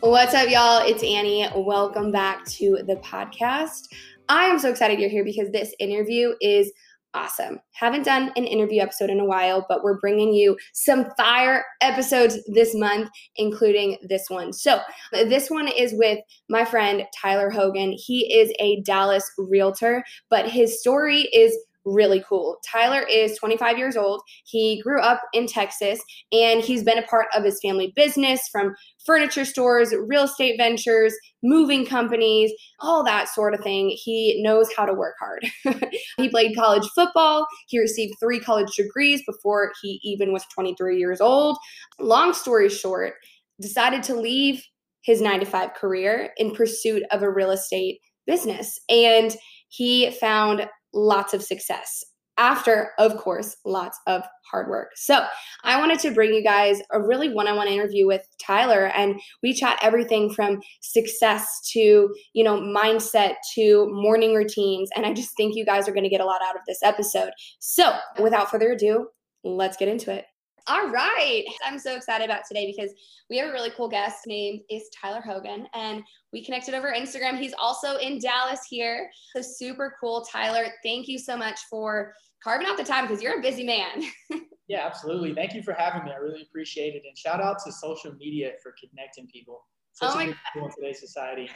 What's up, y'all? It's Annie. Welcome back to the podcast. I am so excited you're here because this interview is awesome. Haven't done an interview episode in a while, but we're bringing you some fire episodes this month, including this one. So, this one is with my friend Tyler Hogan. He is a Dallas realtor, but his story is really cool. Tyler is 25 years old. He grew up in Texas and he's been a part of his family business from furniture stores, real estate ventures, moving companies, all that sort of thing. He knows how to work hard. he played college football. He received three college degrees before he even was 23 years old. Long story short, decided to leave his nine to five career in pursuit of a real estate business. And he found lots of success after, of course, lots of hard work. So, I wanted to bring you guys a really one on one interview with Tyler, and we chat everything from success to, you know, mindset to morning routines. And I just think you guys are going to get a lot out of this episode. So, without further ado, let's get into it. All right. I'm so excited about today because we have a really cool guest named is Tyler Hogan and we connected over Instagram. He's also in Dallas here. So super cool. Tyler, thank you so much for carving out the time because you're a busy man. yeah, absolutely. Thank you for having me. I really appreciate it. And shout out to social media for connecting people. Such oh my God. in today's society.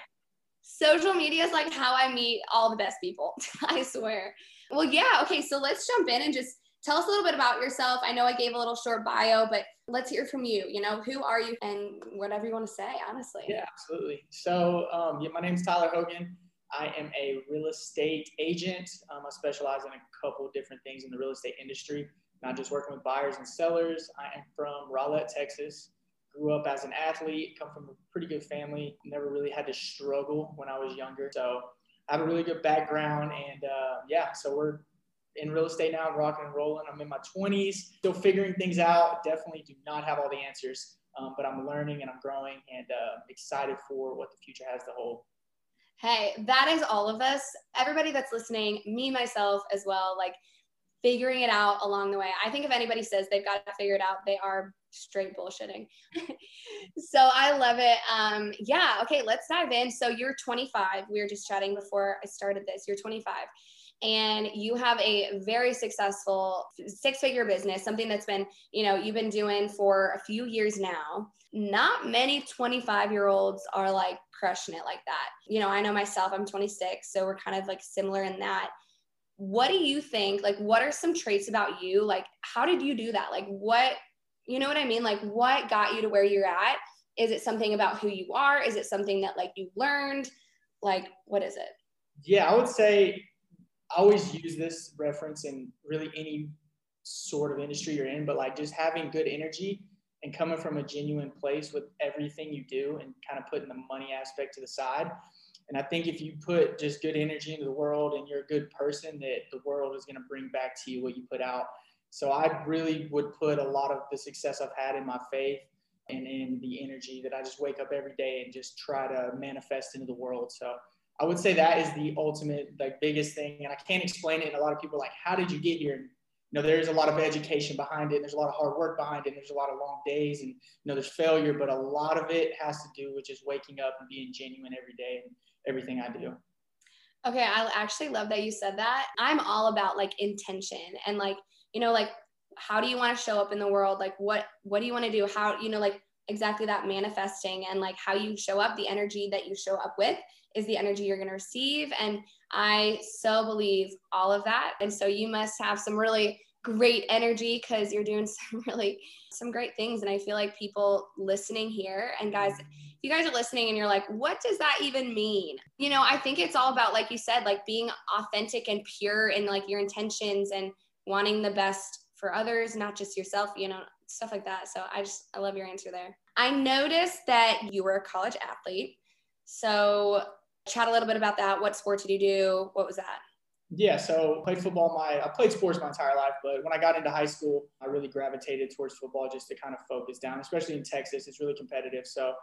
Social media is like how I meet all the best people. I swear. Well, yeah. Okay. So let's jump in and just tell us a little bit about yourself. I know I gave a little short bio, but let's hear from you. You know, who are you and whatever you want to say, honestly. Yeah, absolutely. So, um, yeah, my name is Tyler Hogan. I am a real estate agent. Um, I specialize in a couple different things in the real estate industry, not just working with buyers and sellers. I am from Rowlett, Texas. Grew up as an athlete, come from a pretty good family, never really had to struggle when I was younger. So I have a really good background. And uh, yeah, so we're in real estate now, I'm rocking and rolling. I'm in my 20s, still figuring things out. Definitely do not have all the answers, um, but I'm learning and I'm growing and uh, excited for what the future has to hold. Hey, that is all of us. Everybody that's listening, me, myself as well, like figuring it out along the way. I think if anybody says they've got it out, they are straight bullshitting. so I love it. Um, yeah, okay, let's dive in. So you're 25. We were just chatting before I started this. You're 25 and you have a very successful six figure business, something that's been, you know, you've been doing for a few years now. Not many 25 year olds are like crushing it like that. You know, I know myself, I'm 26, so we're kind of like similar in that. What do you think? Like, what are some traits about you? Like, how did you do that? Like, what, you know what I mean? Like, what got you to where you're at? Is it something about who you are? Is it something that like you learned? Like, what is it? Yeah, I would say I always use this reference in really any sort of industry you're in, but like just having good energy and coming from a genuine place with everything you do and kind of putting the money aspect to the side. And I think if you put just good energy into the world and you're a good person, that the world is going to bring back to you what you put out. So I really would put a lot of the success I've had in my faith and in the energy that I just wake up every day and just try to manifest into the world. So I would say that is the ultimate, like biggest thing. And I can't explain it. And a lot of people are like, how did you get here? And, you know, there's a lot of education behind it. And There's a lot of hard work behind it. And there's a lot of long days and, you know, there's failure, but a lot of it has to do with just waking up and being genuine every day and everything I do. Okay. I actually love that you said that. I'm all about like intention and like, you know, like, how do you want to show up in the world? Like, what, what do you want to do? How, you know, like, exactly that manifesting and like how you show up, the energy that you show up with is the energy you're going to receive. And I so believe all of that. And so you must have some really great energy because you're doing some really some great things and i feel like people listening here and guys if you guys are listening and you're like what does that even mean you know i think it's all about like you said like being authentic and pure in like your intentions and wanting the best for others not just yourself you know stuff like that. So i just i love your answer there. I noticed that you were a college athlete. So chat a little bit about that. What sport did you do? What was that? Yeah, so played football my I played sports my entire life, but when I got into high school, I really gravitated towards football just to kind of focus down, especially in Texas. It's really competitive. So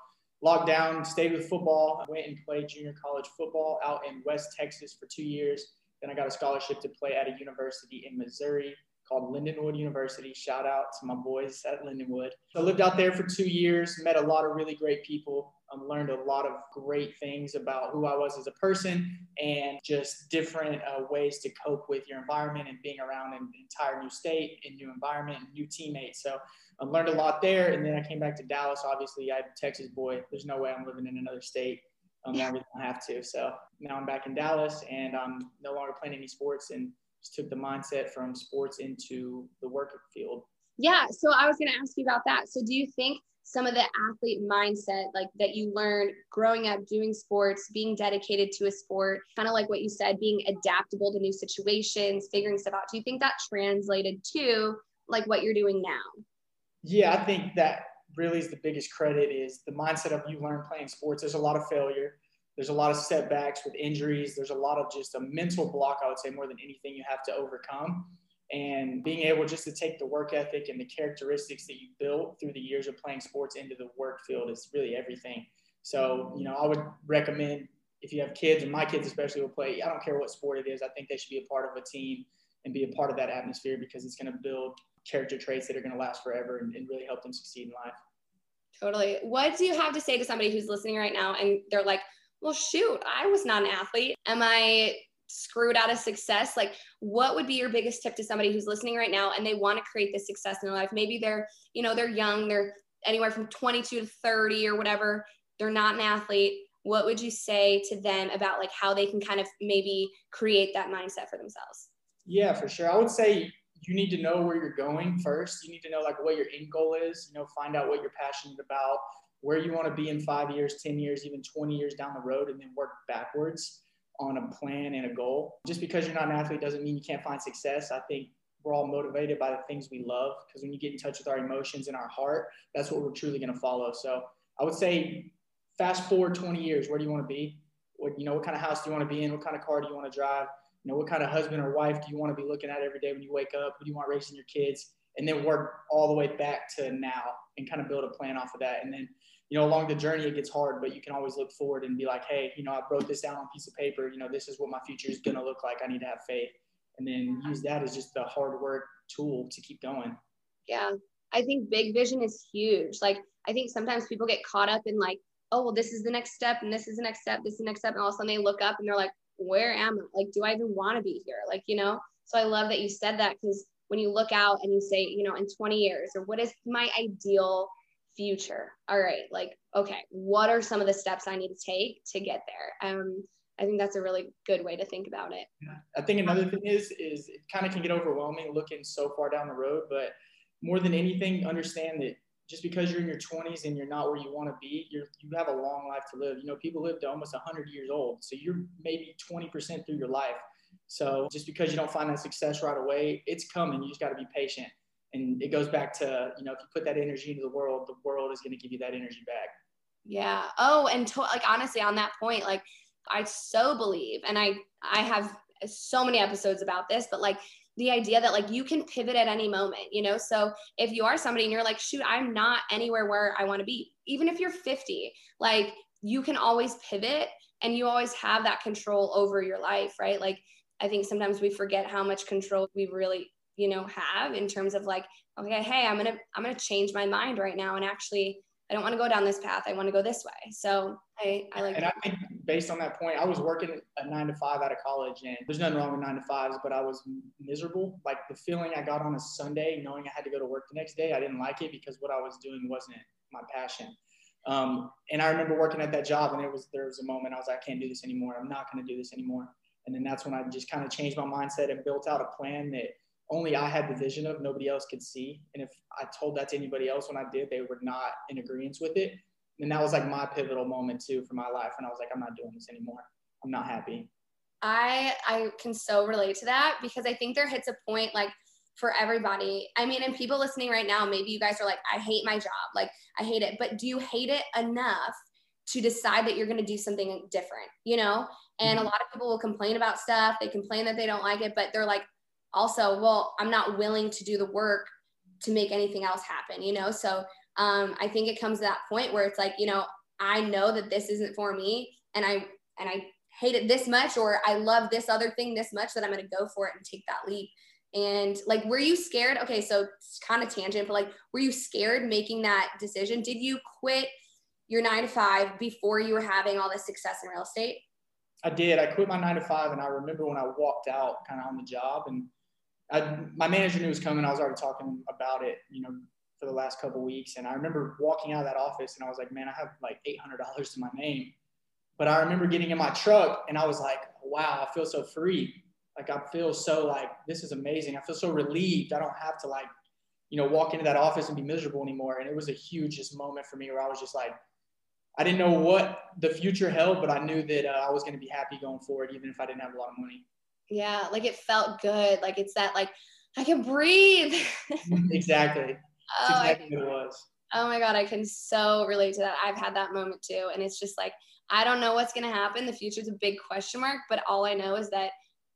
locked down, stayed with football, went and played junior college football out in West Texas for two years. Then I got a scholarship to play at a university in Missouri called Lindenwood University. Shout out to my boys at Lindenwood. I lived out there for two years, met a lot of really great people, um, learned a lot of great things about who I was as a person and just different uh, ways to cope with your environment and being around an entire new state and new environment and new teammates. So I learned a lot there. And then I came back to Dallas. Obviously, I'm a Texas boy. There's no way I'm living in another state. Um, longer than I have to. So now I'm back in Dallas and I'm no longer playing any sports and just took the mindset from sports into the work field. Yeah. So I was going to ask you about that. So do you think some of the athlete mindset like that you learned growing up doing sports being dedicated to a sport kind of like what you said being adaptable to new situations figuring stuff out do you think that translated to like what you're doing now yeah i think that really is the biggest credit is the mindset of you learn playing sports there's a lot of failure there's a lot of setbacks with injuries. There's a lot of just a mental block, I would say, more than anything you have to overcome. And being able just to take the work ethic and the characteristics that you built through the years of playing sports into the work field is really everything. So, you know, I would recommend if you have kids, and my kids especially will play, I don't care what sport it is, I think they should be a part of a team and be a part of that atmosphere because it's going to build character traits that are going to last forever and, and really help them succeed in life. Totally. What do you have to say to somebody who's listening right now and they're like, well, shoot, I was not an athlete. Am I screwed out of success? Like, what would be your biggest tip to somebody who's listening right now and they want to create this success in their life? Maybe they're, you know, they're young, they're anywhere from 22 to 30 or whatever. They're not an athlete. What would you say to them about like how they can kind of maybe create that mindset for themselves? Yeah, for sure. I would say you need to know where you're going first. You need to know like what your end goal is, you know, find out what you're passionate about, where you want to be in five years, 10 years, even 20 years down the road, and then work backwards on a plan and a goal. Just because you're not an athlete doesn't mean you can't find success. I think we're all motivated by the things we love because when you get in touch with our emotions and our heart, that's what we're truly going to follow. So I would say, fast forward 20 years, where do you want to be? What, you know, what kind of house do you want to be in? What kind of car do you want to drive? You know, what kind of husband or wife do you want to be looking at every day when you wake up? Who do you want raising your kids? And then work all the way back to now and kind of build a plan off of that. And then you know, along the journey it gets hard, but you can always look forward and be like, hey, you know, I wrote this down on a piece of paper. You know, this is what my future is gonna look like. I need to have faith, and then use that as just the hard work tool to keep going. Yeah, I think big vision is huge. Like, I think sometimes people get caught up in like, oh, well, this is the next step, and this is the next step, this is the next step, and all of a sudden they look up and they're like, where am I? Like, do I even want to be here? Like, you know. So I love that you said that because when you look out and you say, you know, in 20 years, or what is my ideal future. All right like okay what are some of the steps i need to take to get there? Um i think that's a really good way to think about it. Yeah. i think another thing is is it kind of can get overwhelming looking so far down the road but more than anything understand that just because you're in your 20s and you're not where you want to be you're you have a long life to live. You know people live to almost 100 years old so you're maybe 20% through your life. So just because you don't find that success right away it's coming. You just got to be patient and it goes back to you know if you put that energy into the world the world is going to give you that energy back. Yeah. Oh and to, like honestly on that point like i so believe and i i have so many episodes about this but like the idea that like you can pivot at any moment you know? So if you are somebody and you're like shoot i'm not anywhere where i want to be even if you're 50 like you can always pivot and you always have that control over your life right? Like i think sometimes we forget how much control we really you know have in terms of like okay hey i'm gonna i'm gonna change my mind right now and actually I don't want to go down this path. I want to go this way. So I, I like And I think based on that point, I was working a nine to five out of college and there's nothing wrong with nine to fives, but I was miserable. Like the feeling I got on a Sunday, knowing I had to go to work the next day, I didn't like it because what I was doing wasn't my passion. Um, and I remember working at that job and it was, there was a moment I was like, I can't do this anymore. I'm not going to do this anymore. And then that's when I just kind of changed my mindset and built out a plan that only I had the vision of, nobody else could see. And if I told that to anybody else when I did, they were not in agreement with it. And that was like my pivotal moment too for my life. And I was like, I'm not doing this anymore. I'm not happy. I I can so relate to that because I think there hits a point like for everybody. I mean, and people listening right now, maybe you guys are like, I hate my job. Like I hate it. But do you hate it enough to decide that you're going to do something different, you know? And mm-hmm. a lot of people will complain about stuff. They complain that they don't like it, but they're like, also, well, I'm not willing to do the work to make anything else happen, you know? So um, I think it comes to that point where it's like, you know, I know that this isn't for me and I, and I hate it this much, or I love this other thing this much that I'm going to go for it and take that leap. And like, were you scared? Okay. So it's kind of tangent, but like, were you scared making that decision? Did you quit your nine to five before you were having all this success in real estate? I did. I quit my nine to five, and I remember when I walked out, kind of on the job, and I, my manager knew it was coming. I was already talking about it, you know, for the last couple weeks. And I remember walking out of that office, and I was like, "Man, I have like eight hundred dollars to my name." But I remember getting in my truck, and I was like, "Wow, I feel so free. Like I feel so like this is amazing. I feel so relieved. I don't have to like, you know, walk into that office and be miserable anymore." And it was a huge just moment for me where I was just like I didn't know what the future held, but I knew that uh, I was going to be happy going forward, even if I didn't have a lot of money. Yeah, like it felt good. Like it's that like I can breathe. exactly. oh, exactly can, what it was. Oh my god, I can so relate to that. I've had that moment too, and it's just like I don't know what's going to happen. The future's a big question mark, but all I know is that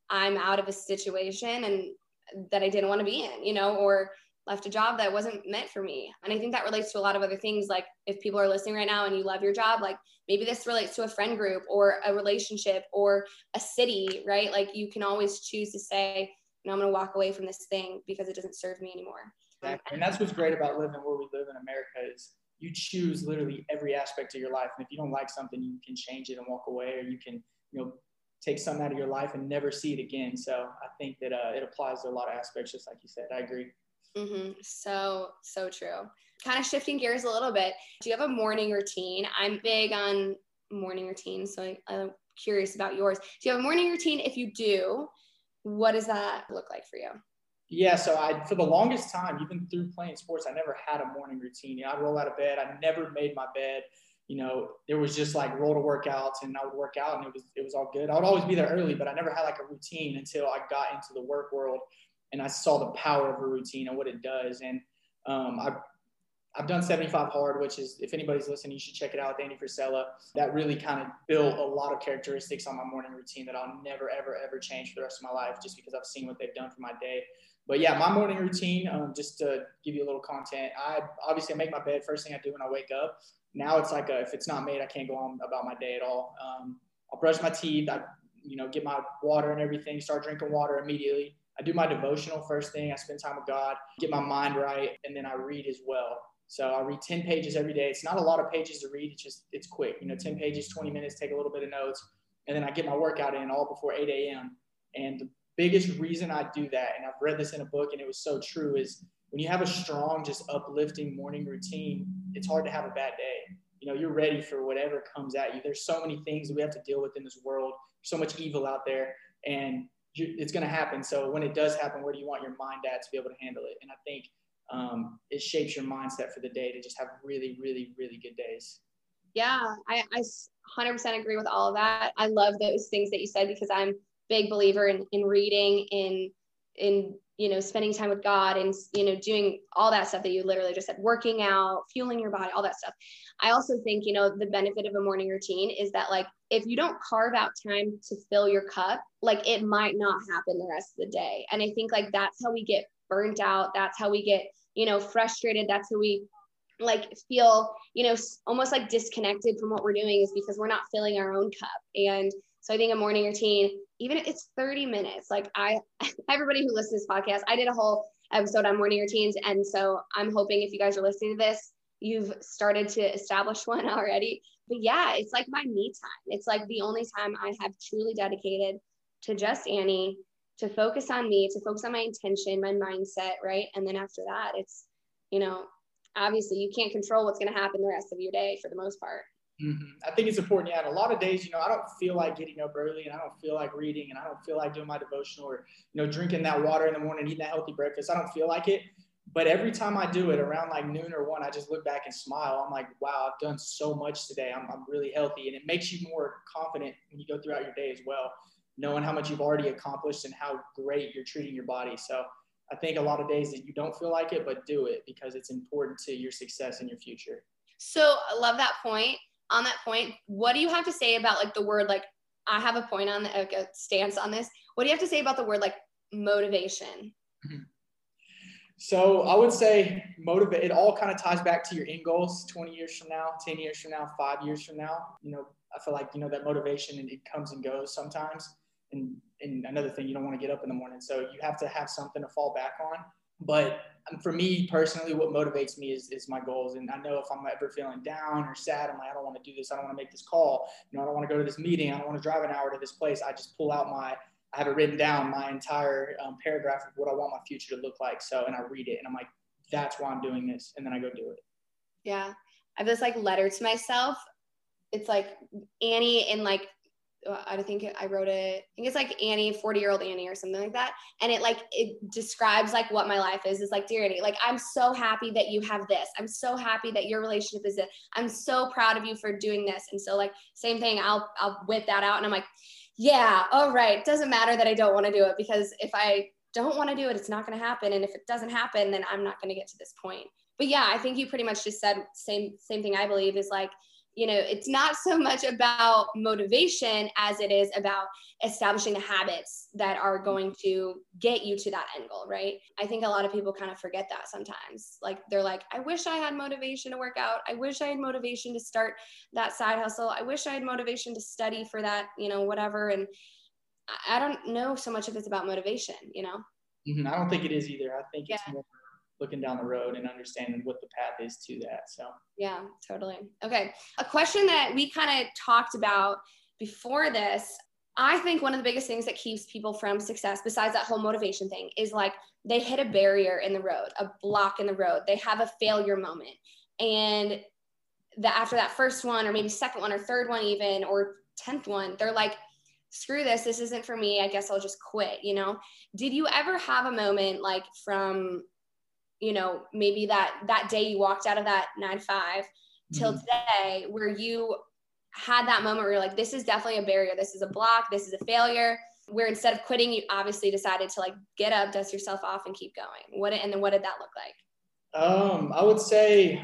I'm out of a situation and that I didn't want to be in, you know, or left a job that wasn't meant for me. And I think that relates to a lot of other things. Like if people are listening right now and you love your job, like maybe this relates to a friend group or a relationship or a city, right? Like you can always choose to say, no, I'm going to walk away from this thing because it doesn't serve me anymore. Exactly. And that's what's great about living where we live in America is you choose literally every aspect of your life. And if you don't like something, you can change it and walk away, or you can, you know, take something out of your life and never see it again. So I think that uh, it applies to a lot of aspects, just like you said. I agree. Mm-hmm. So, so true. Kind of shifting gears a little bit. Do you have a morning routine? I'm big on morning routines, so I, I'm curious about yours. Do you have a morning routine? If you do, what does that look like for you? Yeah, so I for the longest time, even through playing sports, I never had a morning routine. You know, I'd roll out of bed. I never made my bed. You know, there was just like roll to workouts, and I would work out, and it was it was all good. I would always be there early, but I never had like a routine until I got into the work world and I saw the power of a routine and what it does. And um, I've, I've done 75 hard, which is, if anybody's listening, you should check it out, Andy Frisella. That really kind of built a lot of characteristics on my morning routine that I'll never, ever, ever change for the rest of my life just because I've seen what they've done for my day. But yeah, my morning routine, um, just to give you a little content, I obviously I make my bed first thing I do when I wake up. Now it's like a, if it's not made, I can't go on about my day at all. Um, I'll brush my teeth. I, you know, get my water and everything. Start drinking water immediately. I do my devotional first thing. I spend time with God, get my mind right, and then I read as well. So I read 10 pages every day. It's not a lot of pages to read. It's just, it's quick. You know, 10 pages, 20 minutes, take a little bit of notes. And then I get my workout in all before 8 a.m. And the biggest reason I do that, and I've read this in a book and it was so true, is when you have a strong, just uplifting morning routine, it's hard to have a bad day. You know, you're ready for whatever comes at you. There's so many things that we have to deal with in this world, so much evil out there. And it's going to happen. So when it does happen, where do you want your mind at to be able to handle it? And I think um, it shapes your mindset for the day to just have really, really, really good days. Yeah, I, I 100% agree with all of that. I love those things that you said because I'm big believer in, in reading, in, in, you know, spending time with God and, you know, doing all that stuff that you literally just said, working out, fueling your body, all that stuff. I also think, you know, the benefit of a morning routine is that like if you don't carve out time to fill your cup, like it might not happen the rest of the day. And I think like that's how we get burnt out. That's how we get, you know, frustrated. That's how we like feel, you know, almost like disconnected from what we're doing is because we're not filling our own cup. And so I think a morning routine, even if it's 30 minutes, like I, everybody who listens to this podcast, I did a whole episode on morning routines. And so I'm hoping if you guys are listening to this, you've started to establish one already. But yeah, it's like my me time. It's like the only time I have truly dedicated to just Annie, to focus on me, to focus on my intention, my mindset, right? And then after that, it's, you know, obviously you can't control what's going to happen the rest of your day for the most part. Mm-hmm. I think it's important. Yeah, and a lot of days, you know, I don't feel like getting up early, and I don't feel like reading, and I don't feel like doing my devotional, or you know, drinking that water in the morning, eating that healthy breakfast. I don't feel like it. But every time I do it around like noon or one, I just look back and smile. I'm like, wow, I've done so much today. I'm, I'm really healthy, and it makes you more confident when you go throughout your day as well, knowing how much you've already accomplished and how great you're treating your body. So I think a lot of days that you don't feel like it, but do it because it's important to your success in your future. So I love that point on that point, what do you have to say about like the word like I have a point on the, like a stance on this. What do you have to say about the word like motivation? Mm-hmm. So I would say motivate. It all kind of ties back to your end goals. Twenty years from now, ten years from now, five years from now. You know, I feel like you know that motivation and it comes and goes sometimes. And and another thing, you don't want to get up in the morning, so you have to have something to fall back on. But for me personally, what motivates me is, is my goals. And I know if I'm ever feeling down or sad, I'm like, I don't want to do this. I don't want to make this call. You know, I don't want to go to this meeting. I don't want to drive an hour to this place. I just pull out my, I have it written down, my entire um, paragraph of what I want my future to look like. So, and I read it and I'm like, that's why I'm doing this. And then I go do it. Yeah. I have this like letter to myself. It's like Annie in like I think I wrote it. I think it's like Annie, 40 year old Annie or something like that. And it like, it describes like what my life is. It's like, dear Annie, like, I'm so happy that you have this. I'm so happy that your relationship is it. I'm so proud of you for doing this. And so like, same thing, I'll, I'll whip that out and I'm like, yeah, all right. Doesn't matter that I don't want to do it because if I don't want to do it, it's not going to happen. And if it doesn't happen, then I'm not going to get to this point. But yeah, I think you pretty much just said same, same thing I believe is like, you know it's not so much about motivation as it is about establishing the habits that are going to get you to that end goal right? I think a lot of people kind of forget that sometimes. Like they're like i wish i had motivation to work out. I wish i had motivation to start that side hustle. I wish i had motivation to study for that you know whatever. And i don't know so much if it's about motivation you know? Mm-hmm. i don't think it is either. I think it's more looking down the road and understanding what the path is to that. So, yeah, totally. Okay. A question that we kind of talked about before this I think one of the biggest things that keeps people from success, besides that whole motivation thing, is like they hit a barrier in the road, a block in the road. They have a failure moment. And that after that first one, or maybe second one, or third one, even, or 10th one, they're like, screw this, this isn't for me. I guess I'll just quit, you know? Did you ever have a moment like from you know maybe that that day you walked out of that nine five till mm-hmm. today where you had that moment where you're like this is definitely a barrier. This is a block. This is a failure. Where instead of quitting you obviously decided to like get up dust yourself off and keep going. What and then what did that look like? Um i would say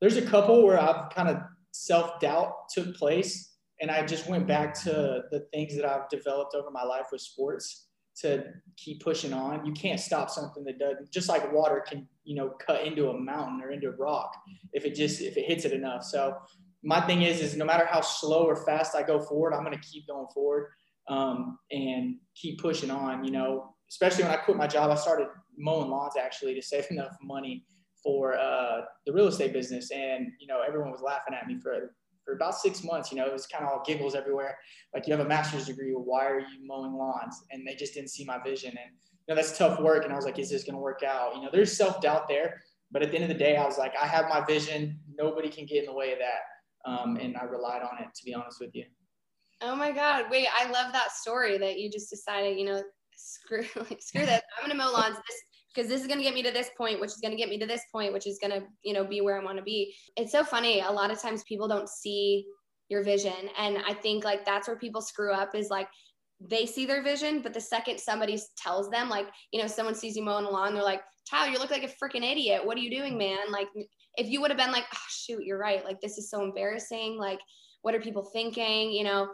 there's a couple where i've kind of self-doubt took place and i just went back to the things that i've developed over my life with sports to keep pushing on. You can't stop something that does just like water can, you know, cut into a mountain or into a rock if it just if it hits it enough. So my thing is is no matter how slow or fast I go forward, I'm gonna keep going forward um, and keep pushing on. You know, especially when I quit my job, I started mowing lawns actually to save enough money for uh, the real estate business, and you know everyone was laughing at me for for about six months, you know, it was kind of all giggles everywhere. Like you have a master's degree, why are you mowing lawns? And they just didn't see my vision. And you know, that's tough work. And I was like, is this going to work out? You know, there's self doubt there. But at the end of the day, I was like, I have my vision. Nobody can get in the way of that. Um, and I relied on it, to be honest with you. Oh my God. Wait, I love that story that you just decided, you know, screw, like, screw this. I'm going to mow lawns. This because this is going to get me to this point which is going to get me to this point which is going to you know be where i want to be. It's so funny a lot of times people don't see your vision and i think like that's where people screw up is like they see their vision but the second somebody tells them like you know someone sees you mowing a lawn they're like tyler you look like a freaking idiot. What are you doing man? Like if you would have been like oh shoot you're right. Like this is so embarrassing. Like what are people thinking? You know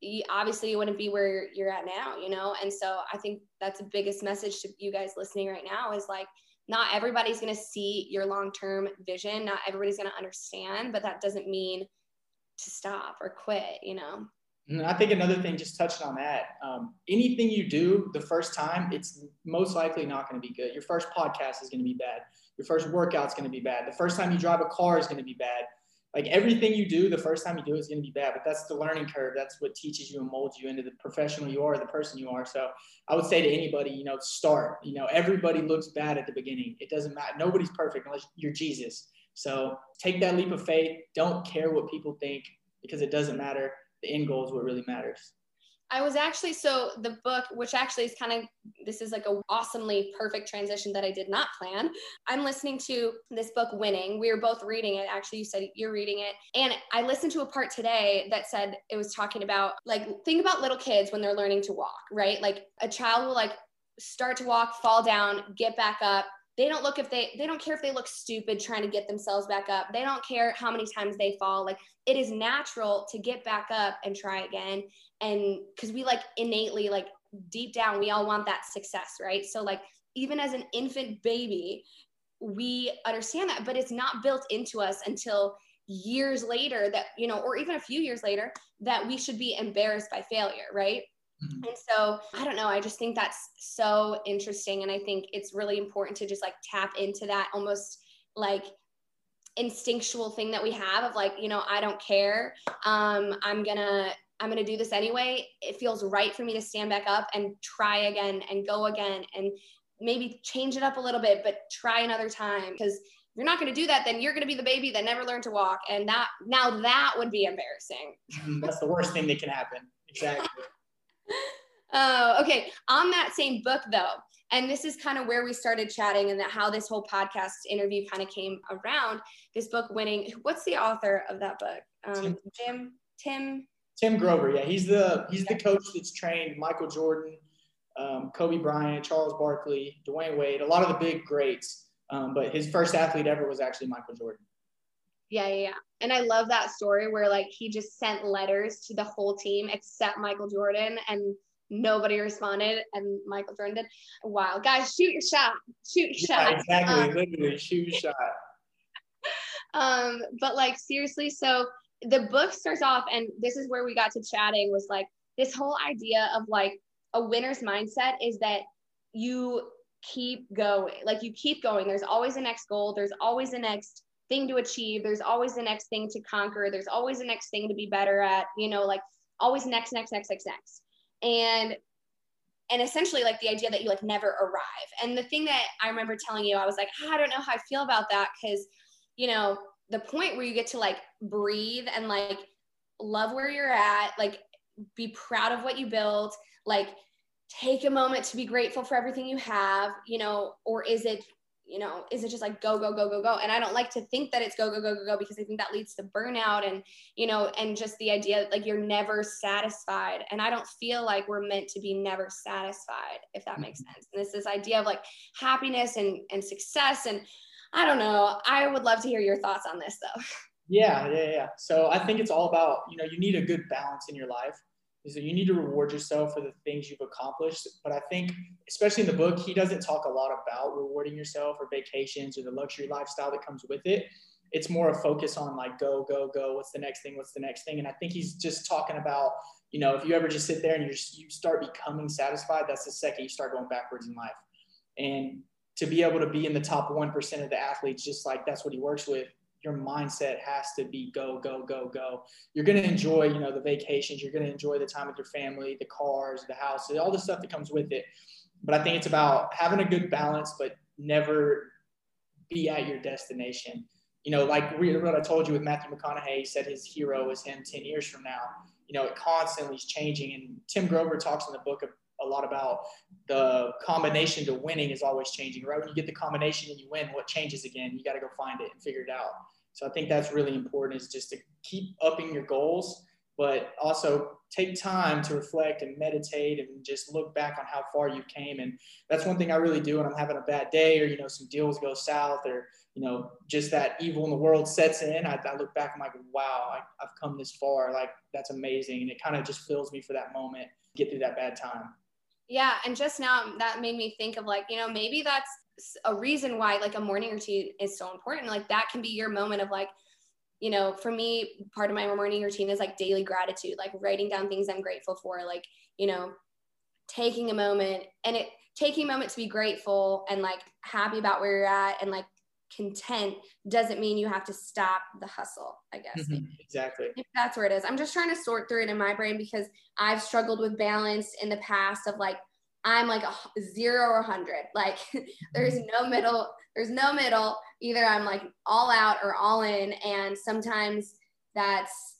you, obviously you wouldn't be where you're at now, you know? And so I think that's the biggest message to you guys listening right now is like, not everybody's going to see your long term vision. Not everybody's going to understand, but that doesn't mean to stop or quit, you know? And I think another thing, just touching on that, um, anything you do the first time, it's most likely not going to be good. Your first podcast is going to be bad. Your first workout's going to be bad. The first time you drive a car is going to be bad. Like everything you do, the first time you do it is going to be bad, but that's the learning curve. That's what teaches you and molds you into the professional you are, the person you are. So I would say to anybody, you know, start. You know, everybody looks bad at the beginning. It doesn't matter. Nobody's perfect unless you're Jesus. So take that leap of faith. Don't care what people think because it doesn't matter. The end goal is what really matters. I was actually so the book, which actually is kind of this is like a awesomely perfect transition that I did not plan. I'm listening to this book, Winning. We were both reading it. Actually, you said you're reading it, and I listened to a part today that said it was talking about like think about little kids when they're learning to walk, right? Like a child will like start to walk, fall down, get back up, they don't look if they they don't care if they look stupid trying to get themselves back up. They don't care how many times they fall. Like it is natural to get back up and try again. And because we like innately like deep down we all want that success right? So like even as an infant baby we understand that but it's not built into us until years later that you know or even a few years later that we should be embarrassed by failure right. And so I don't know. I just think that's so interesting. And I think it's really important to just like tap into that almost like instinctual thing that we have of like, you know, I don't care. Um, I'm gonna I'm gonna do this anyway. It feels right for me to stand back up and try again and go again and maybe change it up a little bit, but try another time. Because if you're not going to do that, then you're going to be the baby that never learned to walk. And that now that would be embarrassing. Mm-hmm. That's the worst thing that can happen. Exactly. Oh, okay. On that same book, though, and this is kind of where we started chatting and that how this whole podcast interview kind of came around. This book winning. What's the author of that book? Um, Jim. Tim. Tim Grover. Yeah, he's the he's the coach that's trained Michael Jordan, um, Kobe Bryant, Charles Barkley, Dwyane Wade, a lot of the big greats. Um, but his first athlete ever was actually Michael Jordan. Yeah, yeah, yeah. And I love that story where like he just sent letters to the whole team except Michael Jordan and nobody responded and Michael Jordan did. Wow, guys, shoot your shot. Shoot your yeah, shot. Exactly, um, literally shoot your shot. um, but like seriously, so the book starts off and this is where we got to chatting was like this whole idea of like a winner's mindset is that you keep going. Like you keep going. There's always a next goal, there's always a next thing to achieve. There's always the next thing to conquer. There's always the next thing to be better at, you know, like always next, next, next, next, next. And and essentially like the idea that you like never arrive. And the thing that I remember telling you, I was like, ah, I don't know how I feel about that because, you know, the point where you get to like breathe and like love where you're at, like be proud of what you built, like take a moment to be grateful for everything you have, you know, or is it you know, is it just like go, go, go, go, go? And I don't like to think that it's go, go, go, go, go because I think that leads to burnout and, you know, and just the idea that like you're never satisfied. And I don't feel like we're meant to be never satisfied, if that makes mm-hmm. sense. And it's this idea of like happiness and, and success. And I don't know. I would love to hear your thoughts on this though. Yeah, yeah, yeah. So I think it's all about, you know, you need a good balance in your life is that you need to reward yourself for the things you've accomplished. But I think, especially in the book, he doesn't talk a lot about rewarding yourself or vacations or the luxury lifestyle that comes with it. It's more a focus on like go, go, go. What's the next thing? What's the next thing? And I think he's just talking about, you know, if you ever just sit there and you just, you start becoming satisfied, that's the second you start going backwards in life. And to be able to be in the top 1% of the athletes, just like that's what he works with, your mindset has to be go go go go. You're going to enjoy you know the vacations. You're going to enjoy the time with your family the cars the house all the stuff that comes with it. But i think it's about having a good balance but never be at your destination. You know like what i told you with matthew mcconaughey he said his hero is him 10 years from now. You know it constantly is changing. And tim grover talks in the book a lot about the combination to winning is always changing, right? When you get the combination and you win, what changes again? You got to go find it and figure it out. So I think that's really important is just to keep upping your goals, but also take time to reflect and meditate and just look back on how far you came. And that's one thing I really do when I'm having a bad day or, you know, some deals go south or, you know, just that evil in the world sets in. I, I look back, I'm like, wow, I, I've come this far. Like, that's amazing. And it kind of just fills me for that moment, get through that bad time. Yeah. And just now that made me think of like, you know, maybe that's a reason why like a morning routine is so important. Like that can be your moment of like, you know, for me, part of my morning routine is like daily gratitude, like writing down things I'm grateful for, like, you know, taking a moment and it taking a moment to be grateful and like happy about where you're at and like content doesn't mean you have to stop the hustle, I guess. Mm-hmm. Exactly. If that's where it is. I'm just trying to sort through it in my brain because I've struggled with balance in the past of like, I'm like a zero or hundred. Like there's Mm-hmm. no middle, there's no middle. Either I'm like all out or all in. And sometimes that's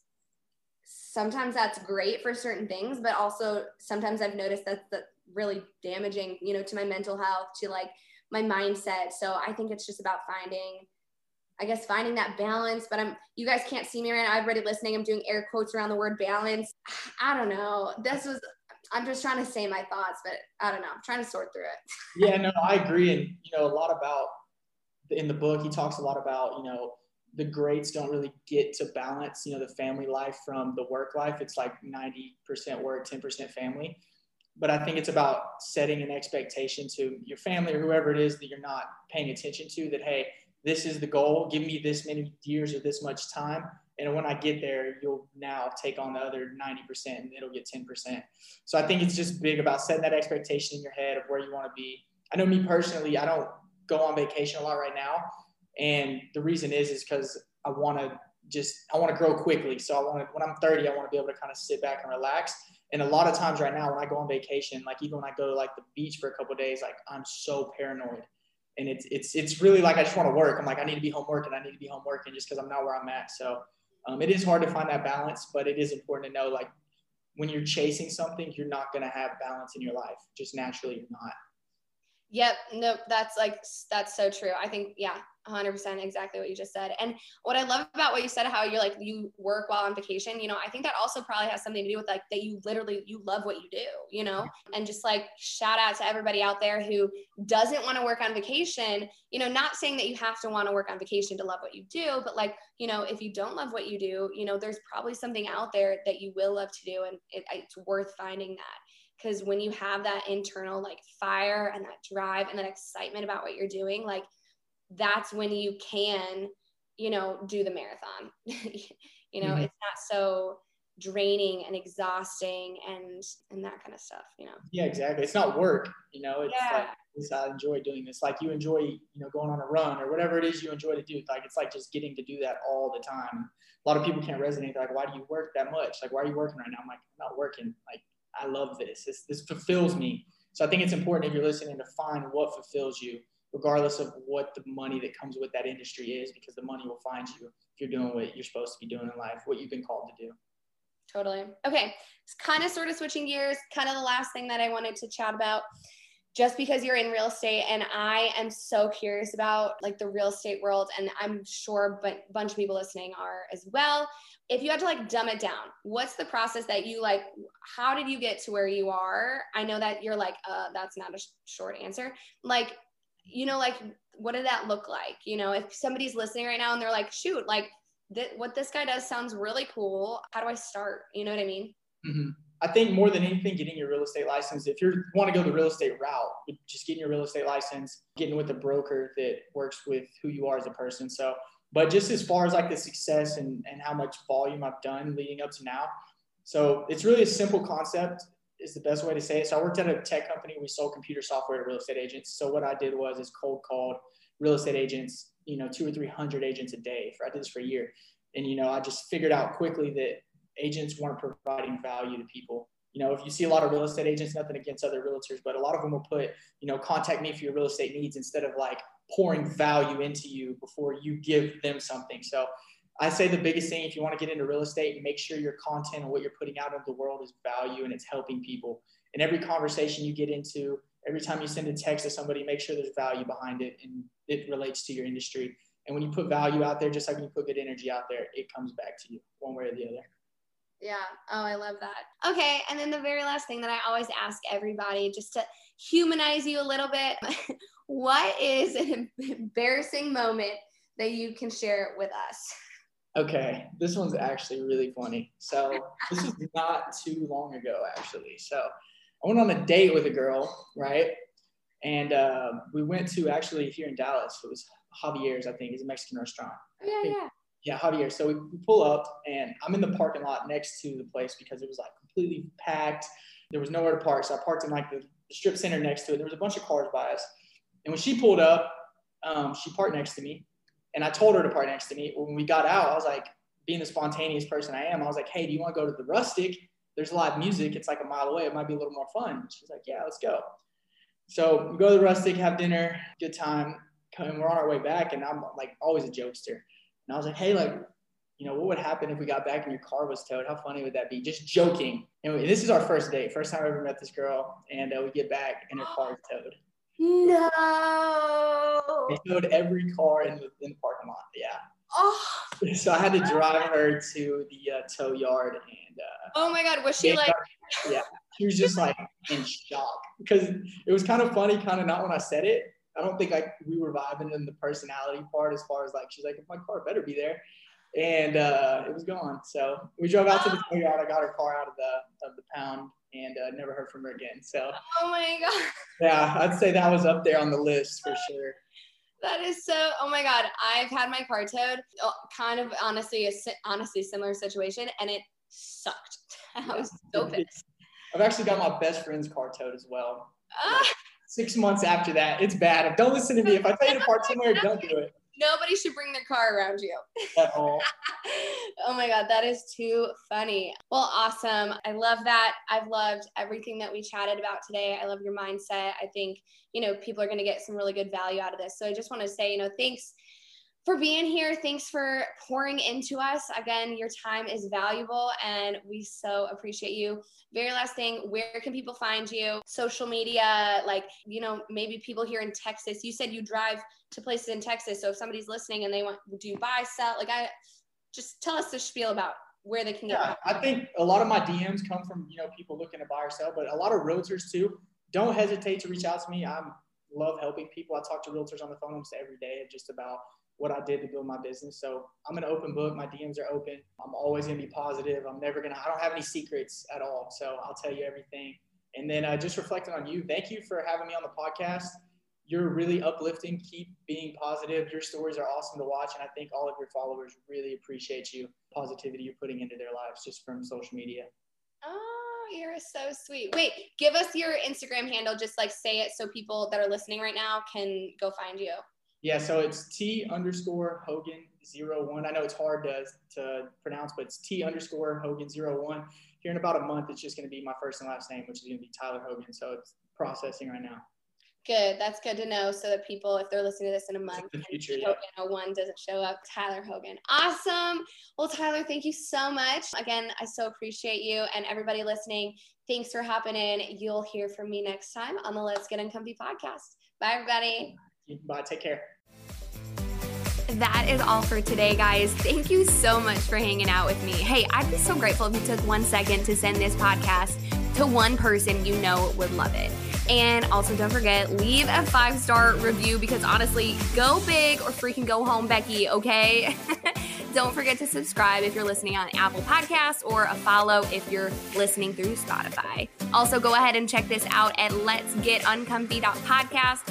sometimes that's great for certain things, but also sometimes I've noticed that's that really damaging, you know, to my mental health, to like my mindset. So I think it's just about finding, I guess, finding that balance. But I'm, you guys can't see me right now. Everybody listening, I'm doing air quotes around the word balance. I don't know. This was, I'm just trying to say my thoughts, but I don't know. I'm trying to sort through it. yeah, no, I agree. And, you know, a lot about in the book, he talks a lot about, you know, the greats don't really get to balance, you know, the family life from the work life. It's like 90% work, 10% family. But I think it's about setting an expectation to your family or whoever it is that you're not paying attention to that, hey, this is the goal. Give me this many years or this much time. And when I get there, you'll now take on the other 90% and it'll get 10%. So I think it's just big about setting that expectation in your head of where you want to be. I know me personally, I don't go on vacation a lot right now. And the reason is, is because I want to just, I want to grow quickly. So I want to, when I'm 30, I want to be able to kind of sit back and relax. And a lot of times right now, when I go on vacation, like even when I go to like the beach for a couple days, like I'm so paranoid. And it's, it's, it's really like, I just want to work. I'm like, I need to be home working. I need to be home working just because I'm not where I'm at. So um, it is hard to find that balance, but it is important to know like when you're chasing something, you're not going to have balance in your life. Just naturally, you're not. Yep. No, that's like, that's so true. I think, yeah, 100% exactly what you just said. And what I love about what you said, how you're like, you work while on vacation, you know, I think that also probably has something to do with like that you literally, you love what you do, you know, and just like shout out to everybody out there who doesn't want to work on vacation, you know, not saying that you have to want to work on vacation to love what you do, but like, you know, if you don't love what you do, you know, there's probably something out there that you will love to do. And it, it's worth finding that because when you have that internal like fire and that drive and that excitement about what you're doing like that's when you can you know do the marathon. You know mm-hmm. it's not so draining and exhausting and and that kind of stuff you know? Yeah exactly. It's not work you know? It's yeah. like it's, i enjoy doing this. Like you enjoy you know going on a run or whatever it is you enjoy to do. Like it's like just getting to do that all the time. A lot of people can't resonate. They're like why do you work that much? Like why are you working right now? I'm like i'm not working. Like I love this. this. This fulfills me. So I think it's important if you're listening to find what fulfills you, regardless of what the money that comes with that industry is, because the money will find you if you're doing what you're supposed to be doing in life, what you've been called to do. Totally. Okay. It's kind of sort of switching gears, kind of the last thing that I wanted to chat about. Just because you're in real estate, and I am so curious about like the real estate world, and I'm sure a bunch of people listening are as well if you had to like dumb it down what's the process that you like how did you get to where you are? I know that you're like uh that's not a sh- short answer. Like you know like what did that look like? You know if somebody's listening right now and they're like shoot like th- what this guy does sounds really cool. How do i start? You know what i mean? Mm-hmm. i think more than anything getting your real estate license if you want to go the real estate route just getting your real estate license getting with a broker that works with who you are as a person. So but just as far as like the success and, and how much volume I've done leading up to now. So it's really a simple concept is the best way to say it. So I worked at a tech company. We sold computer software to real estate agents. So what I did was is cold called real estate agents, you know, two or 300 agents a day. For, I did this for a year. And, you know, I just figured out quickly that agents weren't providing value to people. You know, if you see a lot of real estate agents, nothing against other realtors, but a lot of them will put, you know, contact me for your real estate needs instead of like pouring value into you before you give them something. So I say the biggest thing if you want to get into real estate, make sure your content and what you're putting out into the world is value and it's helping people. And every conversation you get into, every time you send a text to somebody, make sure there's value behind it and it relates to your industry. And when you put value out there, just like when you put good energy out there, it comes back to you one way or the other. Yeah. Oh, I love that. Okay. And then the very last thing that I always ask everybody just to humanize you a little bit what is an embarrassing moment that you can share with us? Okay, this one's actually really funny. So this is not too long ago, actually. So I went on a date with a girl, right? And uh, we went to actually here in Dallas. It was Javier's, I think, is a Mexican restaurant. Oh, yeah, yeah. Yeah, Javier. So we, pull up, and I'm in the parking lot next to the place because it was like completely packed. There was nowhere to park, so I parked in like the strip center next to it. There was a bunch of cars by us. And when she pulled up, um, she parked next to me, and I told her to park next to me. When we got out, I was like, being the spontaneous person I am, I was like, hey, do you want to go to the Rustic? There's live music. It's like a mile away. It might be a little more fun. She's like, yeah, let's go. So we go to the Rustic, have dinner, good time. And we're on our way back, and I'm like always a jokester. And I was like, hey, like, you know, what would happen if we got back and your car was towed? How funny would that be? Just joking. And this is our first date, first time I ever met this girl, and uh, we get back and her car is towed. No. They towed every car in the, in the parking lot. Yeah. Oh. So I had to drive her to the uh, tow yard, and uh, oh my God, was she like? yeah, she was just like in shock because it was kind of funny, kind of not when I said it. I don't think like we were vibing in the personality part as far as like she's like, if my car better be there, and uh, it was gone. So we drove out to the yard. I got her car out of the of the pound, and uh, never heard from her again. So oh my god, yeah, I'd say that was up there on the list for sure. That is so. Oh my god, I've had my car towed. Oh, kind of honestly, a honestly similar situation, and it sucked. I was so pissed. I've actually got my best friend's car towed as well. six months after that, it's bad. Don't listen to me. If I tell you to park somewhere, don't do it. Nobody should bring their car around you. At all. oh my God, that is too funny. Well, awesome. I love that. I've loved everything that we chatted about today. I love your mindset. I think, you know, people are going to get some really good value out of this. So I just want to say, you know, thanks for being here. Thanks for pouring into us. Again, your time is valuable and we so appreciate you. Very last thing, where can people find you? Social media, like, you know, maybe people here in Texas. You said you drive to places in Texas. So if somebody's listening and they want, do you buy, sell? Like, I just tell us the spiel about where they can get. Yeah, I think a lot of my DMs come from, you know, people looking to buy or sell, but a lot of realtors too. Don't hesitate to reach out to me. I love helping people. I talk to realtors on the phone almost every day just about what I did to build my business. So I'm an open book. My DMs are open. I'm always going to be positive. I'm never going to, I don't have any secrets at all. So I'll tell you everything. And then uh, just reflecting on you, thank you for having me on the podcast. You're really uplifting. Keep being positive. Your stories are awesome to watch. And I think all of your followers really appreciate you, positivity you're putting into their lives just from social media. Oh, you're so sweet. Wait, give us your Instagram handle. Just like say it so people that are listening right now can go find you. Yeah, so it's T underscore Hogan zero one. I know it's hard to, to pronounce, but it's T underscore Hogan zero one. Here in about a month, it's just going to be my first and last name, which is going to be Tyler Hogan. So it's processing right now. Good. That's good to know so that people, if they're listening to this in a month, the future, yeah. Hogan 01 doesn't show up. Tyler Hogan. Awesome. Well, Tyler, thank you so much. Again, I so appreciate you and everybody listening. Thanks for hopping in. You'll hear from me next time on the Let's Get Uncomfy podcast. Bye, everybody. Bye. Take care. That is all for today, guys. Thank you so much for hanging out with me. Hey, I'd be so grateful if you took one second to send this podcast to one person you know would love it. And also, don't forget, leave a five star review because honestly, go big or freaking go home, Becky, okay? don't forget to subscribe if you're listening on Apple Podcasts or a follow if you're listening through Spotify. Also, go ahead and check this out at let's get uncomfy.podcast